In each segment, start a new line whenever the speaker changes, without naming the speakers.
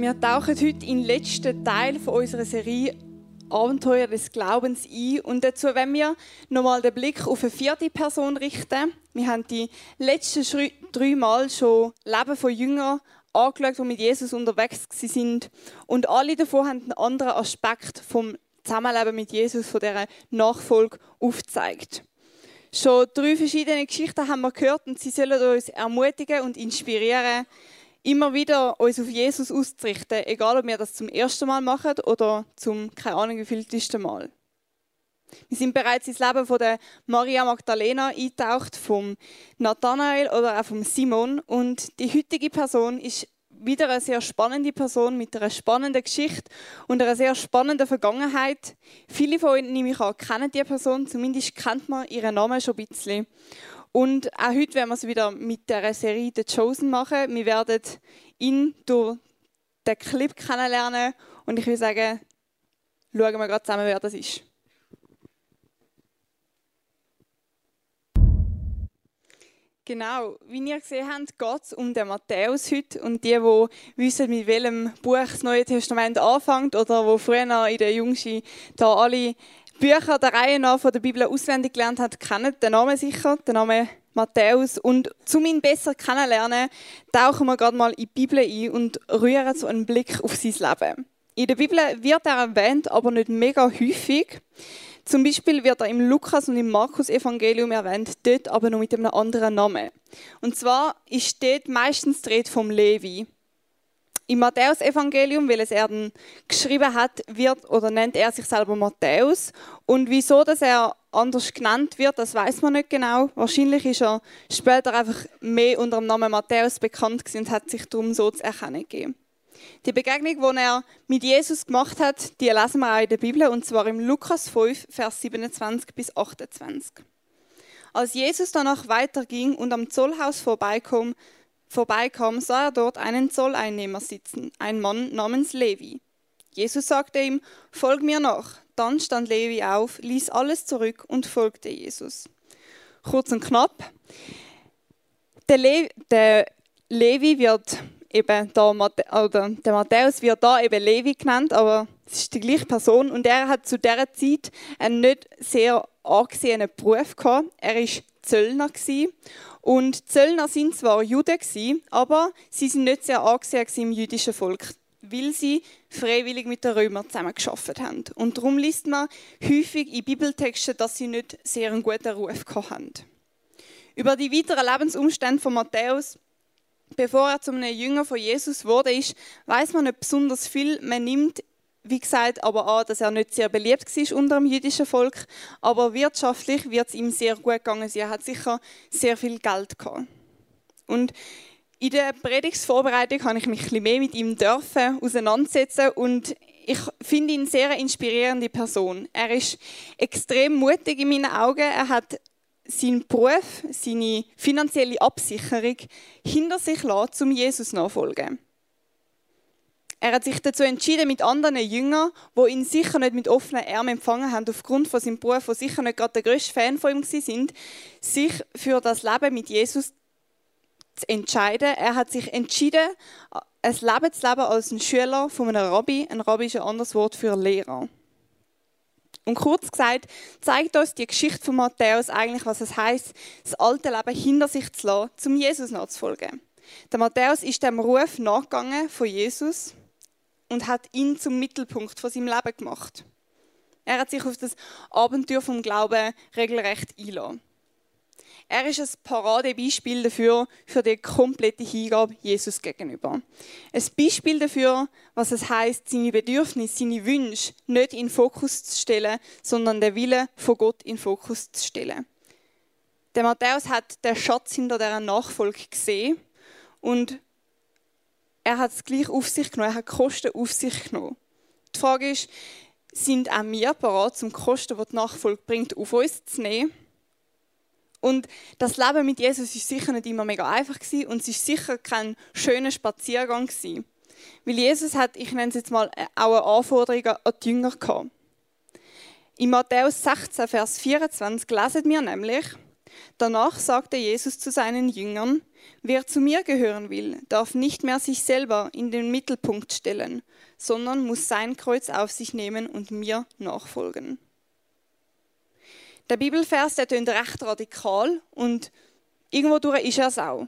Wir tauchen heute in den letzten Teil unserer Serie Abenteuer des Glaubens ein. Und dazu, wenn wir nochmal den Blick auf eine vierte Person richten. Wir haben die letzten drei Mal schon Leben von Jüngern angeschaut, die mit Jesus unterwegs sind. Und alle davon haben einen anderen Aspekt vom Zusammenleben mit Jesus, von dieser Nachfolge aufgezeigt. Schon drei verschiedene Geschichten haben wir gehört und sie sollen uns ermutigen und inspirieren, immer wieder uns auf Jesus auszurichten, egal ob wir das zum ersten Mal machen oder zum, keine Ahnung, wievieltesten Mal. Wir sind bereits ins Leben von der Maria Magdalena eingetaucht, vom Nathanael oder auch vom Simon und die heutige Person ist wieder eine sehr spannende Person mit einer spannenden Geschichte und einer sehr spannenden Vergangenheit. Viele von Ihnen, nehme ich an, kennen diese Person, zumindest kennt man ihren Namen schon ein bisschen. Und auch heute werden wir es wieder mit der Serie The Chosen machen. Wir werden ihn durch den Clip kennenlernen und ich würde sagen, schauen wir gerade zusammen, wer das ist. Genau, wie ihr gesehen habt, geht es um den Matthäus heute. Und die, die wissen, mit welchem Buch das Neue Testament anfängt oder wo früher in der Jungschen da alle Bücher der Reihe nach von der Bibel auswendig gelernt hat, kennen den Namen sicher, den Namen Matthäus. Und um ihn besser kennenzulernen, tauchen wir gerade mal in die Bibel ein und rühren so einen Blick auf sein Leben. In der Bibel wird er erwähnt, aber nicht mega häufig. Zum Beispiel wird er im Lukas- und im Markus-Evangelium erwähnt, dort aber noch mit einem anderen Namen. Und zwar ist dort meistens die Rede vom Levi. Im Matthäus-Evangelium, weil es er dann geschrieben hat, wird oder nennt er sich selber Matthäus. Und wieso, dass er anders genannt wird, das weiß man nicht genau. Wahrscheinlich ist er später einfach mehr unter dem Namen Matthäus bekannt und hat sich darum so zu erkennen gegeben. Die Begegnung, die er mit Jesus gemacht hat, die lesen wir auch in der Bibel, und zwar im Lukas 5, Vers 27 bis 28. Als Jesus danach weiterging und am Zollhaus vorbeikam, vorbeikam, sah er dort einen Zolleinnehmer sitzen, ein Mann namens Levi. Jesus sagte ihm, Folg mir nach. Dann stand Levi auf, ließ alles zurück und folgte Jesus. Kurz und knapp. Der, Le der Levi wird eben da, oder der Matthäus wird da eben Levi genannt, aber es ist die gleiche Person und er hat zu dieser Zeit einen nicht sehr angesehenen Beruf gehabt. Er ist Zöllner gewesen. Und Zöllner sind zwar Juden aber sie sind nicht sehr angesehen im jüdischen Volk, weil sie freiwillig mit den Römern zusammengearbeitet haben. Und darum liest man häufig in Bibeltexten, dass sie nicht sehr einen guten Ruf hatten. Über die weiteren Lebensumstände von Matthäus bevor er zu einem Jünger von Jesus wurde, weiß man nicht besonders viel. Man nimmt, wie gesagt, aber an, dass er nicht sehr beliebt war unter dem jüdischen Volk. Aber wirtschaftlich wird es ihm sehr gut gegangen. Er hat sicher sehr viel Geld gehabt. Und in der Predigtsvorbereitung habe ich mich ein bisschen mehr mit ihm dürfen auseinandersetzen und ich finde ihn sehr eine inspirierende Person. Er ist extrem mutig in meinen Augen. Er hat seinen Beruf, seine finanzielle Absicherung hinter sich lassen, um Jesus nachfolgen. Er hat sich dazu entschieden, mit anderen Jüngern, wo ihn sicher nicht mit offenen Armen empfangen haben, aufgrund von seinem Beruf, wo sicher nicht gerade der größte Fan von ihm sind, sich für das Leben mit Jesus zu entscheiden. Er hat sich entschieden, ein Leben zu leben als ein Schüler von einem Rabbi. Ein Rabbi ist ein anderes Wort für Lehrer. Und kurz gesagt, zeigt uns die Geschichte von Matthäus eigentlich, was es heißt, das alte Leben hinter sich zu lassen, zum Jesus nachzufolgen. Der Matthäus ist dem Ruf nachgegangen von Jesus und hat ihn zum Mittelpunkt von seinem Leben gemacht. Er hat sich auf das Abenteuer vom Glauben regelrecht eingeladen. Er ist ein Paradebeispiel dafür, für die komplette Hingabe Jesus gegenüber. Ein Beispiel dafür, was es heißt, seine Bedürfnisse, seine Wünsche nicht in den Fokus zu stellen, sondern den Wille von Gott in den Fokus zu stellen. Der Matthäus hat den Schatz hinter dieser Nachfolge gesehen und er hat es gleich auf sich genommen, er hat Kosten auf sich genommen. Die Frage ist, sind auch wir bereit, zum Kosten, die die Nachfolge bringt, auf uns zu nehmen? Und das Leben mit Jesus ist sicher nicht immer mega einfach gewesen und es ist sicher kein schöner Spaziergang gewesen. Weil Jesus hat, ich nenne es jetzt mal, äh, auch eine Anforderung an die Jünger gehabt. In Matthäus 16, Vers 24 lesen wir nämlich, Danach sagte Jesus zu seinen Jüngern, wer zu mir gehören will, darf nicht mehr sich selber in den Mittelpunkt stellen, sondern muss sein Kreuz auf sich nehmen und mir nachfolgen. Der Bibelvers, der tönt recht radikal und irgendwo durch ist er es auch.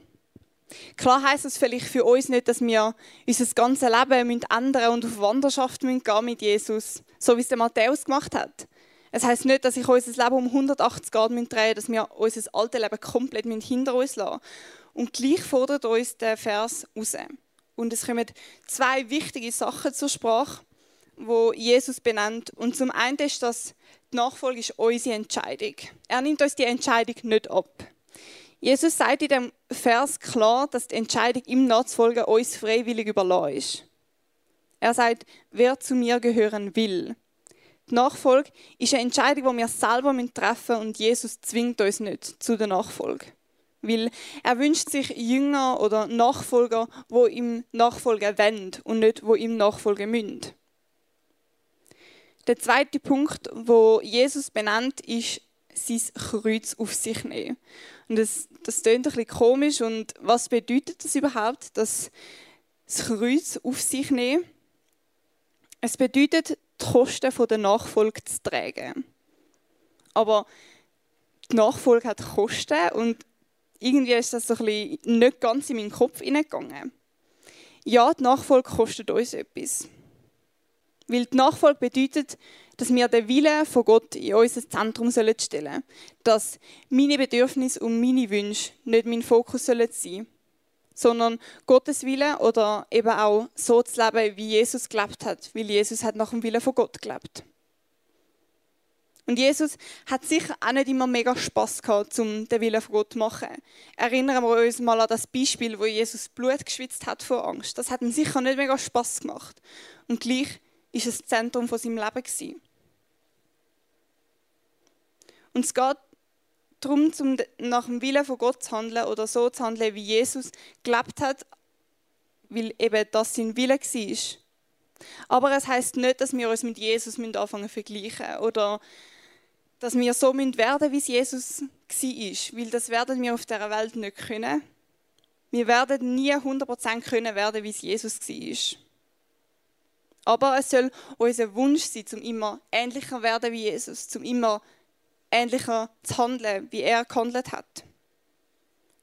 Klar heißt es vielleicht für uns nicht, dass wir unser ganzes Leben ändern und auf Wanderschaft gehen mit Jesus, so wie es der Matthäus gemacht hat. Es heißt nicht, dass ich unser Leben um 180 Grad drehen dass wir unser altes Leben komplett hinter uns lassen Und gleich fordert uns der Vers raus. Und es kommen zwei wichtige Sachen zur Sprache, wo Jesus benennt. Und zum einen ist das, die Nachfolge ist unsere Entscheidung. Er nimmt uns die Entscheidung nicht ab. Jesus sagt in dem Vers klar, dass die Entscheidung, ihm nachzufolgen, uns freiwillig überlassen ist. Er sagt, wer zu mir gehören will. Die Nachfolge ist eine Entscheidung, die wir selber treffen müssen und Jesus zwingt uns nicht zu der Nachfolge. Weil er wünscht sich Jünger oder Nachfolger, wo ihm nachfolgen wollen und nicht, wo ihm nachfolgen müssen. Der zweite Punkt, wo Jesus benennt, ist sein Kreuz auf sich nehmen. Und das, das klingt ein bisschen komisch. Und was bedeutet das überhaupt, das, das Kreuz auf sich nehmen? Es bedeutet, die Kosten der Nachfolge zu tragen. Aber die Nachfolge hat Kosten und irgendwie ist das so ein bisschen nicht ganz in meinen Kopf hineingegangen. Ja, die Nachfolge kostet uns etwas. Weil die Nachfolge bedeutet, dass wir den Willen von Gott in unser Zentrum stellen sollen. Dass meine Bedürfnisse und meine Wünsche nicht mein Fokus sein sollen sondern Gottes Wille oder eben auch so zu leben, wie Jesus gelebt hat, weil Jesus hat nach dem Willen von Gott gelebt. Und Jesus hat sicher auch nicht immer mega Spaß gehabt, um den Willen von Gott zu machen. Erinnern wir uns mal an das Beispiel, wo Jesus Blut geschwitzt hat vor Angst. Das hat ihm sicher nicht mega Spaß gemacht. Und gleich ist es das Zentrum von seinem Leben gewesen. Und es geht darum, nach dem Willen von Gott zu handeln oder so zu handeln, wie Jesus gelebt hat, weil eben das sein Wille war. Aber es heißt nicht, dass wir uns mit Jesus anfangen zu vergleichen oder dass wir so werden wie es Jesus war, weil das werden wir auf dieser Welt nicht können. Wir werden nie 100% können werden, wie es Jesus war. Aber es soll unser Wunsch sein, zum immer ähnlicher werden wie Jesus, zum immer ähnlicher zu handeln, wie er gehandelt hat.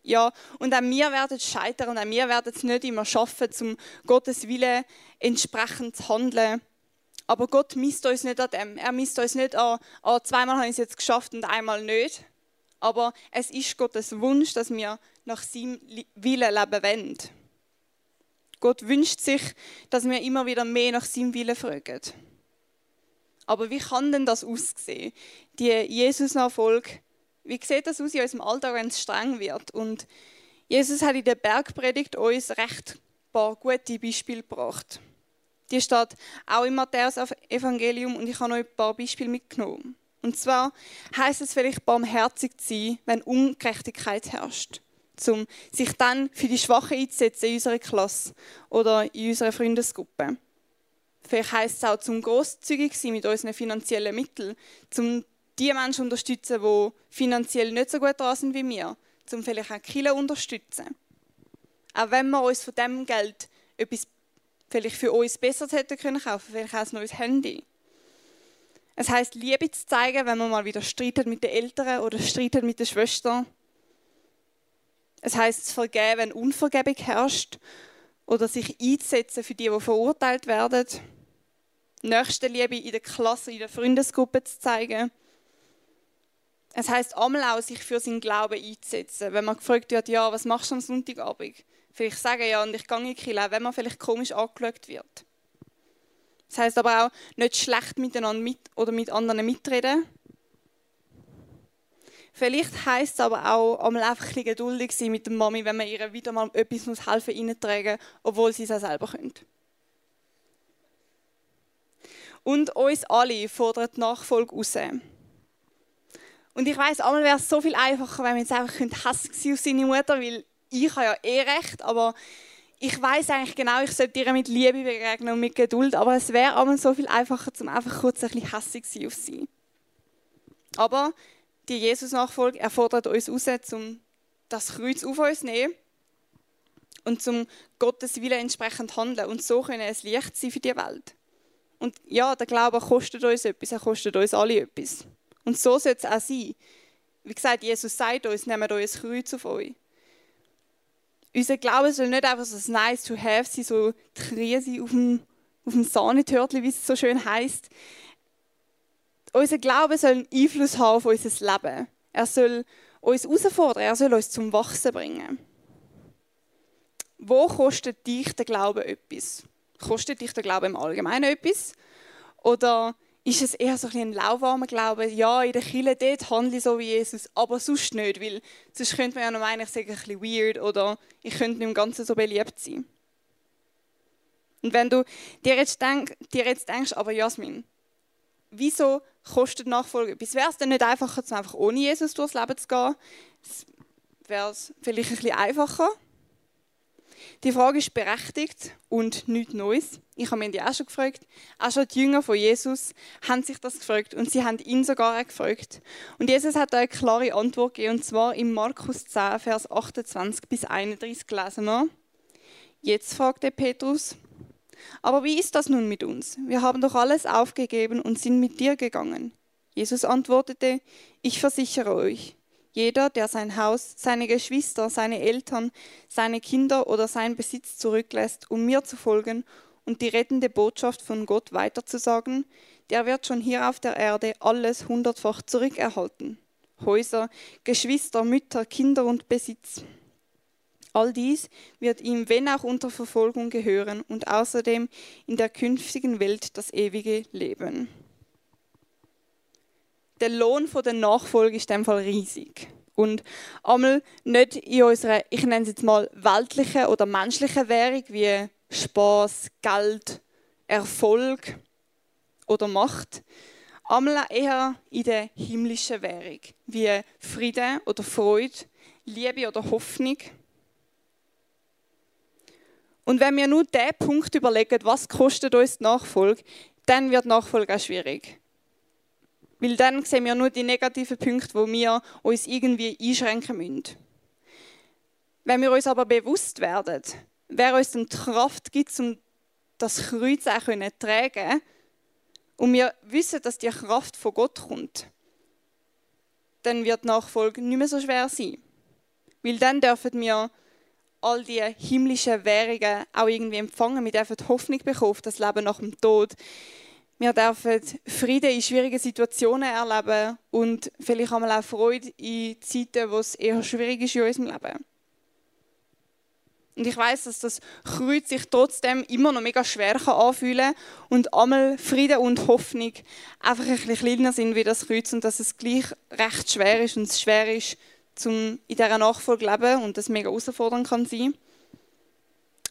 Ja, und auch wir werden scheitern und auch wir werden es nicht immer schaffen, zum Gottes Wille entsprechend zu handeln. Aber Gott misst uns nicht an dem. Er misst uns nicht an, oh, zweimal habe ich es jetzt geschafft und einmal nicht. Aber es ist Gottes Wunsch, dass wir nach seinem Willen leben wollen. Gott wünscht sich, dass wir immer wieder mehr nach seinem Willen fragen. Aber wie kann denn das aussehen? Die Jesus-Nachfolge, wie sieht das aus in unserem Alltag, wenn es streng wird? Und Jesus hat in der Bergpredigt uns recht paar gute Beispiele gebracht. Die steht auch im Matthäus-Evangelium und ich habe euch ein paar Beispiele mitgenommen. Und zwar heißt es vielleicht barmherzig zu sein, wenn Ungerechtigkeit herrscht, um sich dann für die Schwachen einzusetzen in unserer Klasse oder in unserer Freundesgruppe. Vielleicht heisst es auch, zum grosszügig sein mit unseren finanziellen Mitteln, zum die Menschen zu unterstützen, die finanziell nicht so gut dran sind wie wir, zum vielleicht auch Kinder unterstützen. Auch wenn wir uns von dem Geld etwas vielleicht für uns besser hätten können kaufen, vielleicht auch ein neues Handy. Es heißt Liebe zu zeigen, wenn man mal wieder streitet mit den Eltern oder streitet mit der Schwester. Es heißt zu vergeben, wenn Unvergebung herrscht oder sich einzusetzen für die, die verurteilt werden. Nächstenliebe in der Klasse, in der Freundesgruppe zu zeigen. Es heißt einmal auch, sich für seinen Glauben einzusetzen. Wenn man gefragt wird, ja, was machst du am Sonntagabend? Vielleicht sagen, ja, und ich gehe in die Kirche, wenn man vielleicht komisch angeschaut wird. Das heißt aber auch, nicht schlecht miteinander mit oder mit anderen mitreden. Vielleicht heißt es aber auch, einmal einfach ein geduldig sein mit der Mami, wenn man ihr wieder mal etwas muss helfen muss, obwohl sie es auch selber können. Und uns alle fordert Nachfolge raus. Und ich weiß, einmal wäre es so viel einfacher, wenn wir jetzt einfach Hass auf seine Mutter, weil ich habe ja eh recht, aber ich weiß eigentlich genau, ich sollte ihr mit Liebe begegnen und mit Geduld, aber es wäre einmal so viel einfacher, zum einfach kurz ein bisschen hässlich auf sie. Aber die Jesus-Nachfolge erfordert uns raus, um das Kreuz auf uns zu nehmen und zum Gottes Wille entsprechend handeln und so können es Licht sein für die Welt. Und ja, der Glaube kostet uns etwas, er kostet uns alle etwas. Und so soll es auch sein. Wie gesagt, Jesus sagt uns, nehmt euer Kreuz auf euch. Unser Glaube soll nicht einfach so ein nice to have sein, so die Krise auf dem, auf dem Sahnetörtchen, wie es so schön heißt. Unser Glaube soll einen Einfluss haben auf unser Leben. Er soll uns herausfordern, er soll uns zum Wachsen bringen. Wo kostet dich der Glaube etwas? Kostet dich der Glaube im Allgemeinen etwas? Oder ist es eher so ein, lauwarmer Glaube? Ja, in der Kirche dort handle ich so wie Jesus, aber sonst nicht, weil sonst könnte man ja noch meinen, ich sage ein bisschen weird oder ich könnte nicht im Ganzen so beliebt sein. Und wenn du dir jetzt, denk, dir jetzt denkst, aber Jasmin, wieso kostet Nachfolge etwas? Wäre es denn nicht einfacher, einfach ohne Jesus durchs Leben zu gehen? Wäre es vielleicht ein bisschen einfacher? Die Frage ist berechtigt und nichts Neues. Ich habe mich die auch schon gefragt. Auch schon die Jünger von Jesus haben sich das gefragt und sie haben ihn sogar auch gefragt. Und Jesus hat da eine klare Antwort gegeben, und zwar in Markus 10, Vers 28 bis 31 lesen wir. Jetzt fragte Petrus, aber wie ist das nun mit uns? Wir haben doch alles aufgegeben und sind mit dir gegangen. Jesus antwortete, ich versichere euch, jeder, der sein Haus, seine Geschwister, seine Eltern, seine Kinder oder seinen Besitz zurücklässt, um mir zu folgen und die rettende Botschaft von Gott weiterzusagen, der wird schon hier auf der Erde alles hundertfach zurückerhalten. Häuser, Geschwister, Mütter, Kinder und Besitz. All dies wird ihm, wenn auch unter Verfolgung, gehören und außerdem in der künftigen Welt das ewige Leben der Lohn der Nachfolge ist in dem Fall riesig. Und einmal nicht in unserer, ich nenne es jetzt mal, weltlichen oder menschlichen Währung wie Spaß, Geld, Erfolg oder Macht, einmal eher in der himmlischen Währung, wie Friede oder Freude, Liebe oder Hoffnung. Und wenn wir nur diesen Punkt überlegen, was kostet uns die Nachfolge, dann wird Nachfolge auch schwierig. Weil dann sehen wir nur die negativen Punkte, wo wir uns irgendwie einschränken müssen. Wenn wir uns aber bewusst werden, wer uns die Kraft gibt, um das Kreuz auch zu tragen und wir wissen, dass die Kraft von Gott kommt, dann wird Nachfolge nicht mehr so schwer sein. Weil dann dürfen wir all die himmlischen Währungen auch irgendwie empfangen. Wir dürfen Hoffnung bekommen auf das Leben nach dem Tod. Wir dürfen Frieden in schwierigen Situationen erleben und vielleicht einmal auch Freude in Zeiten, wo es eher schwierig ist in unserem Leben. Und ich weiß, dass das Kreuz sich trotzdem immer noch mega schwer kann und einmal Frieden und Hoffnung einfach ein bisschen kleiner sind wie das Kreuz und dass es gleich recht schwer ist und es schwer ist, zum in dieser Nachfolge zu leben und das mega herausfordernd kann sein.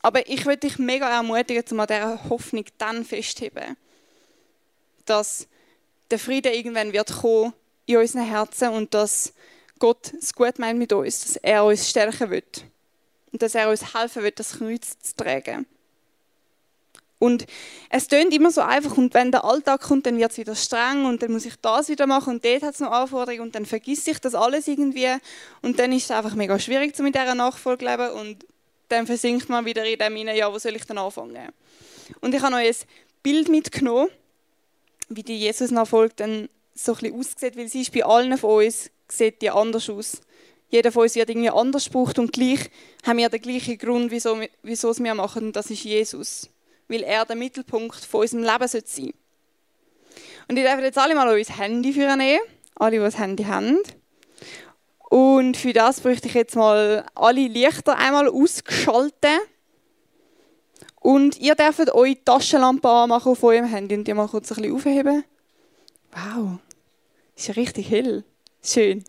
Aber ich würde dich mega ermutigen, um an dieser Hoffnung dann festzuheben dass der Friede irgendwann wird kommen in unseren Herzen und dass Gott es gut meint mit uns, dass er uns stärken wird und dass er uns helfen wird, das Kreuz zu tragen. Und es tönt immer so einfach und wenn der Alltag kommt, dann wird es wieder streng und dann muss ich das wieder machen und dort hat es noch Anforderungen und dann vergisst ich das alles irgendwie und dann ist es einfach mega schwierig, zu mit dieser Nachfolge leben und dann versinkt man wieder in dem hinein, ja, wo soll ich denn anfangen? Und ich habe euch ein Bild mitgenommen wie die Jesus-Nachfolge dann so ein bisschen aussieht, weil sie ist bei allen von uns, sieht die anders aus. Jeder von uns wird irgendwie anders gebraucht und gleich haben wir den gleichen Grund, wieso, wieso es wir machen, und das ist Jesus. Weil er der Mittelpunkt von unserem Leben sein sollte Und ich darf jetzt alle mal euer Handy für nehmen, alle, die das Handy haben. Und für das bräuchte ich jetzt mal alle Lichter einmal ausschalten. Und ihr dürft eure Taschenlampe anmachen auf eurem Handy und die mal kurz ein bisschen aufheben. Wow, ist ja richtig hell. Schön.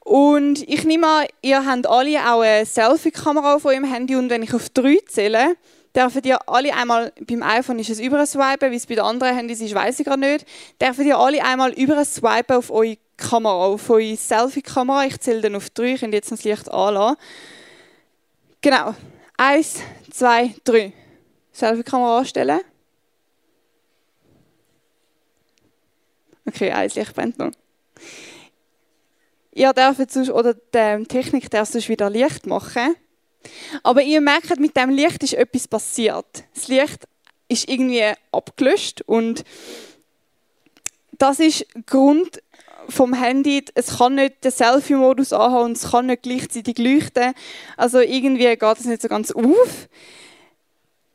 Und ich nehme an, ihr habt alle auch eine Selfie-Kamera auf eurem Handy und wenn ich auf drei zähle, dürft ihr alle einmal, beim iPhone ist es über swipen, wie es bei den anderen Handys ist, weiß ich gerade nicht, dürft ihr alle einmal über swipen auf eure Kamera, auf eure Selfie-Kamera. Ich zähle dann auf drei, ich könnt jetzt das Licht anlassen. Genau, Eins, zwei, drei. Selfie-Kamera anstellen. Okay, eins Licht brennt noch. Ihr dürft sonst, oder die Technik darf sonst wieder Licht machen. Aber ihr merkt, mit dem Licht ist etwas passiert. Das Licht ist irgendwie abgelöscht und das ist Grund vom Handy. Es kann nicht den Selfie-Modus anhaben und es kann nicht gleichzeitig leuchten. Also irgendwie geht es nicht so ganz auf.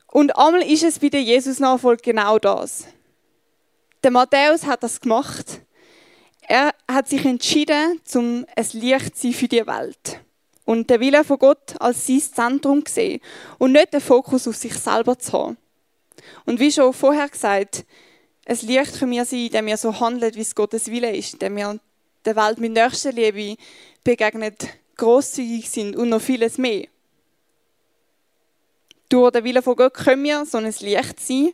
Und einmal ist es bei der Jesus-Nachfolge genau das. Der Matthäus hat das gemacht. Er hat sich entschieden, zum ein Licht zu sein für die Welt. Und der Wille von Gott als sein Zentrum zu sehen und nicht den Fokus auf sich selber zu haben. Und wie schon vorher gesagt, ein Licht für mir sein, indem wir so handelt, wie es Gottes Wille ist, indem wir der Welt mit Nächstenliebe begegnet, großzügig sind und noch vieles mehr. Durch den Willen von Gott können wir so ein Licht sein.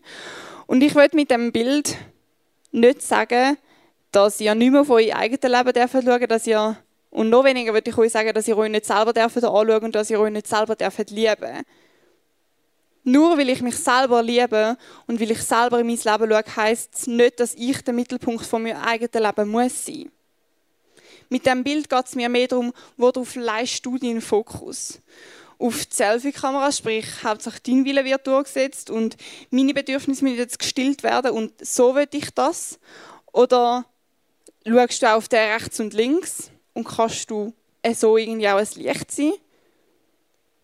Und ich möchte mit dem Bild nicht sagen, dass ihr nicht mehr auf euer eigenes Leben dürft, dass ihr, und noch weniger würde ich euch sagen, dass ihr euch nicht selber anschauen und dass ihr euch nicht selber lieben dürft. Nur weil ich mich selber liebe und weil ich selber in mein Leben schaue, heisst es nicht, dass ich der Mittelpunkt von meinem eigenen Leben muss sein. Mit dem Bild geht es mir mehr darum, worauf leistest du deinen Fokus? Auf die Selfie-Kamera, sprich, hauptsächlich dein Wille wird durchgesetzt und meine Bedürfnisse müssen jetzt gestillt werden und so will ich das? Oder schaust du auf der rechts und links und kannst du so irgendwie auch ein Licht sein?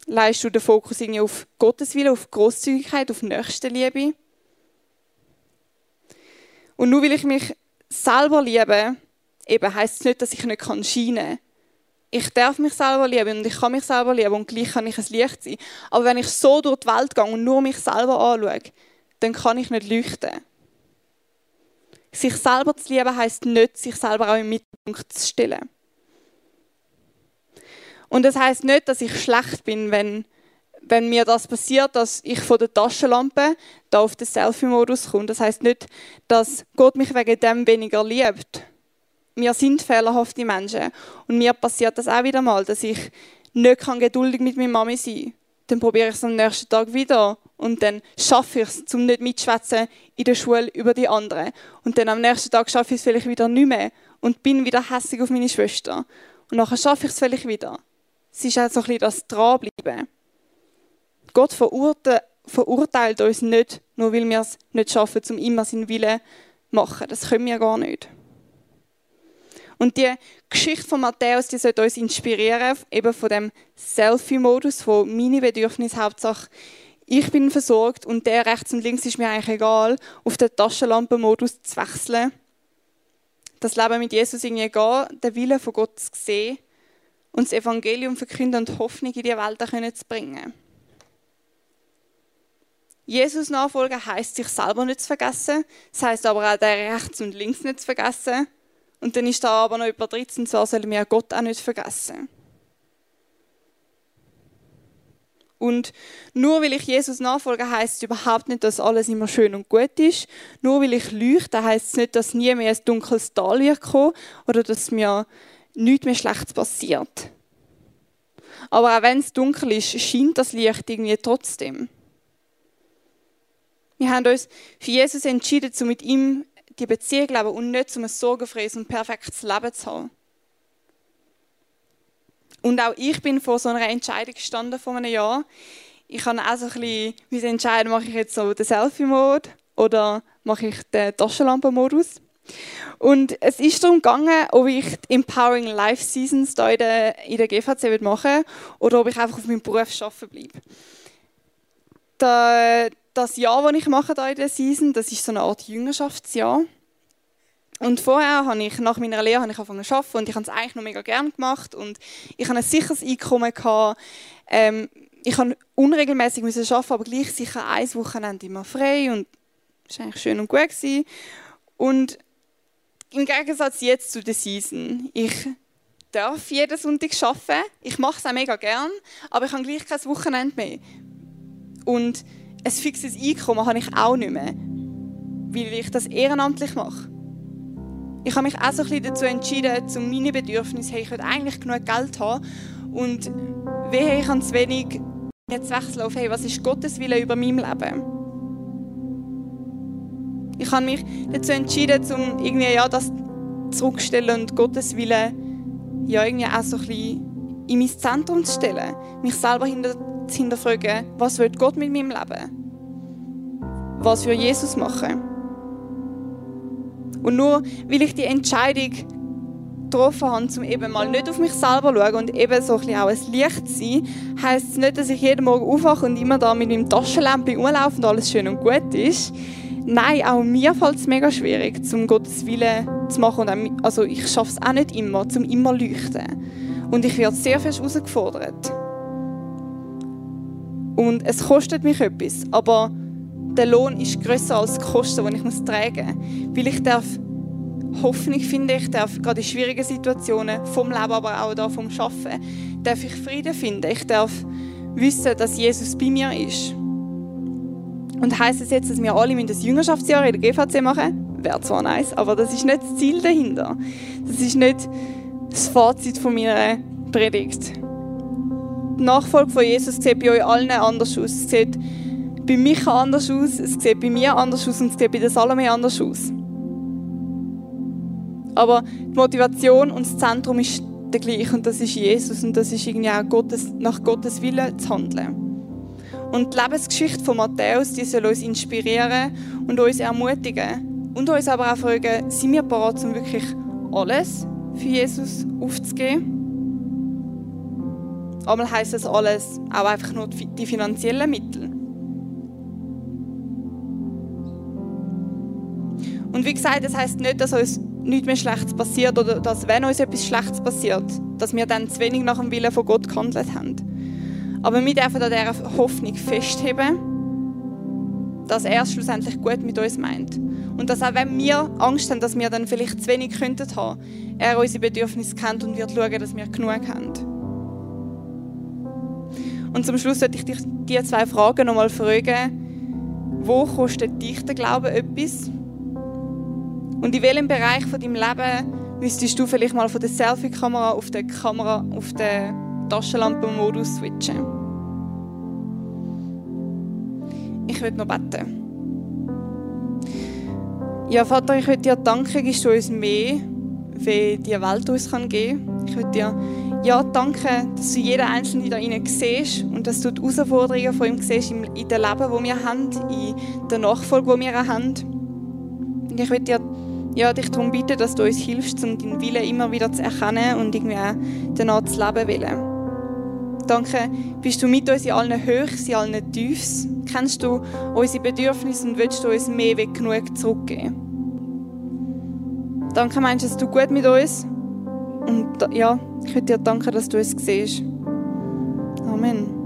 Leist du den Fokus irgendwie auf Gottes Wille, auf Großzügigkeit, auf Nächstenliebe? Und nur weil ich mich selber liebe, eben heisst es nicht, dass ich nicht kann scheinen Ich darf mich selber lieben und ich kann mich selber lieben und gleich kann ich ein Licht sein. Aber wenn ich so durch die Welt gehe und nur mich selber anschaue, dann kann ich nicht leuchten. Sich selber zu lieben heisst nicht, sich selber auch im Mittelpunkt zu stellen. Und das heißt nicht, dass ich schlecht bin, wenn, wenn mir das passiert, dass ich von der Taschenlampe da auf den Selfie-Modus komme. Das heißt nicht, dass Gott mich wegen dem weniger liebt. Wir sind fehlerhafte Menschen. Und mir passiert das auch wieder mal, dass ich nicht kann geduldig mit meiner Mami sein kann. Dann probiere ich es am nächsten Tag wieder. Und dann schaffe ich es, um nicht mitzuschwätzen in der Schule über die anderen. Und dann am nächsten Tag schaffe ich es vielleicht wieder nicht mehr. Und bin wieder hässlich auf meine Schwester. Und nachher schaffe ich es vielleicht wieder. Es ist auch so ein bisschen das Dranbleiben. Gott verurteilt uns nicht, nur weil wir es nicht schaffen, um immer seinen Willen zu machen. Das können wir gar nicht. Und die Geschichte von Matthäus, die sollte uns inspirieren, eben von dem Selfie-Modus, wo meine Bedürfnisse Hauptsache ich bin versorgt und der rechts und links ist mir eigentlich egal, auf den Taschenlampenmodus zu wechseln. Das Leben mit Jesus irgendwie gehen, den Willen von Gott zu sehen und das Evangelium verkünden und Hoffnung in die Welt zu bringen. Jesus nachfolgen heißt sich selber nicht zu vergessen, das heißt aber auch der rechts und links nicht zu vergessen. Und dann ist da aber noch über 13, zwar sollen wir Gott auch nicht vergessen. Und nur weil ich Jesus nachfolge, heißt es überhaupt nicht, dass alles immer schön und gut ist. Nur weil ich leuchte, heißt es nicht, dass nie mehr ein dunkles Tal wird kommen oder dass mir nichts mehr Schlechtes passiert. Aber auch wenn es dunkel ist, scheint das Licht irgendwie trotzdem. Wir haben uns für Jesus entschieden, um mit ihm die Beziehung zu leben und nicht um ein sorgenfreies und perfektes Leben zu haben. Und auch ich bin vor so einer Entscheidung gestanden vor einem Jahr. Ich kann auch so ein bisschen entscheiden, mache ich jetzt so den Selfie-Mode oder mache ich den Taschenlampen-Modus. Und es ist darum gegangen, ob ich die Empowering Life Seasons hier in der, in der GVC machen oder ob ich einfach auf meinem Beruf arbeiten bleibe. Da, das Jahr, das ich mache hier in der Season, das ist so eine Art Jüngerschaftsjahr. Und vorher habe ich, nach meiner Lehre, habe ich angefangen zu arbeiten und ich habe es eigentlich noch mega gerne gemacht und ich habe ein sicheres Einkommen gehabt. Ähm, ich habe unregelmäßig arbeiten, aber gleich sicher ein Wochenende immer frei und das war eigentlich schön und gut gewesen. Und im Gegensatz jetzt zu der Season. Ich darf jeden Sonntag arbeiten. Ich mache es auch mega gern, aber ich habe gleich kein Wochenende mehr. Und ein fixes Einkommen habe ich auch nicht mehr, weil ich das ehrenamtlich mache. Ich habe mich auch so ein bisschen dazu entschieden, zu meinen Bedürfnissen, hey, ich will eigentlich genug Geld haben und wehe, ich habe zu wenig, jetzt wechseln auf, hey, was ist Gottes Wille über mein Leben? Ich habe mich dazu entschieden, um irgendwie, ja, das zurückstellen und Gottes Wille ja irgendwie auch so ein bisschen in mein Zentrum zu stellen. Mich selber hinter, zu hinterfragen, was will Gott mit meinem Leben? Was für Jesus machen? Und nur weil ich die Entscheidung getroffen habe, um eben mal nicht auf mich selber zu schauen und eben so ein bisschen auch ein Licht zu sein, heisst es nicht, dass ich jeden Morgen aufwache und immer da mit meinem Taschenlampe umlaufe und alles schön und gut ist. Nein, auch mir fällt es mega schwierig, zum Gottes Willen zu machen. Also ich schaffe es auch nicht immer, zum immer leuchten. Und ich werde sehr fest herausgefordert. Und es kostet mich etwas, aber der Lohn ist größer als die Kosten, die ich muss tragen muss. Weil ich darf Hoffnung finde, ich darf gerade in schwierigen Situationen vom Leben, aber auch da vom Schaffen, darf ich Frieden finden. Ich darf wissen, dass Jesus bei mir ist. Und heißt es das jetzt, dass wir alle das Jüngerschaftsjahr in der GVC machen? Wäre zwar nice, aber das ist nicht das Ziel dahinter. Das ist nicht das Fazit von meiner Predigt. Die Nachfolge von Jesus sieht bei euch allen anders aus. Es sieht bei Micha anders aus, es sieht bei mir anders aus und es sieht bei der Salome anders aus. Aber die Motivation und das Zentrum ist der gleiche und das ist Jesus und das ist irgendwie auch Gottes, nach Gottes Willen zu handeln. Und die Lebensgeschichte von Matthäus, die soll uns inspirieren und uns ermutigen und uns aber auch fragen, sind wir bereit, um wirklich alles für Jesus aufzugeben? Einmal heisst das alles auch einfach nur die finanziellen Mittel. Und wie gesagt, das heißt nicht, dass uns nichts mehr Schlechtes passiert oder dass, wenn uns etwas Schlechtes passiert, dass wir dann zu wenig nach dem Willen von Gott gehandelt haben. Aber wir dürfen an dieser Hoffnung festheben, dass er es schlussendlich gut mit uns meint. Und dass auch wenn wir Angst haben, dass wir dann vielleicht zu wenig könnten haben, er unsere Bedürfnisse kennt und wird schauen, dass wir genug haben. Und zum Schluss sollte ich dich diese zwei Fragen nochmal fragen. Wo kostet dich der Glaube etwas? Und in welchem Bereich von deinem Leben müsstest du vielleicht mal von der Selfie-Kamera auf der Kamera, auf den Taschenlampenmodus switchen? Ich würde noch beten. Ja, Vater, ich würde dir danken, gibst du uns mehr, wie die Welt uns geben kann. Ich würde dir ja, danken, dass du jeden Einzelnen da rein siehst und dass du die Herausforderungen von ihm siehst in dem Leben, das wir haben, in der Nachfolge, die wir haben. Und ich würde dir ja, dich darum bitten, dass du uns hilfst, um deinen Willen immer wieder zu erkennen und irgendwie auch danach zu leben wollen. Danke, bist du mit uns in allen Höchst, in allen Tiefs. Kennst du unsere Bedürfnisse und willst du uns mehr wie genug zurückgeben. Danke, meinst dass du gut mit uns und ja, ich würde dir danken, dass du es siehst. Amen.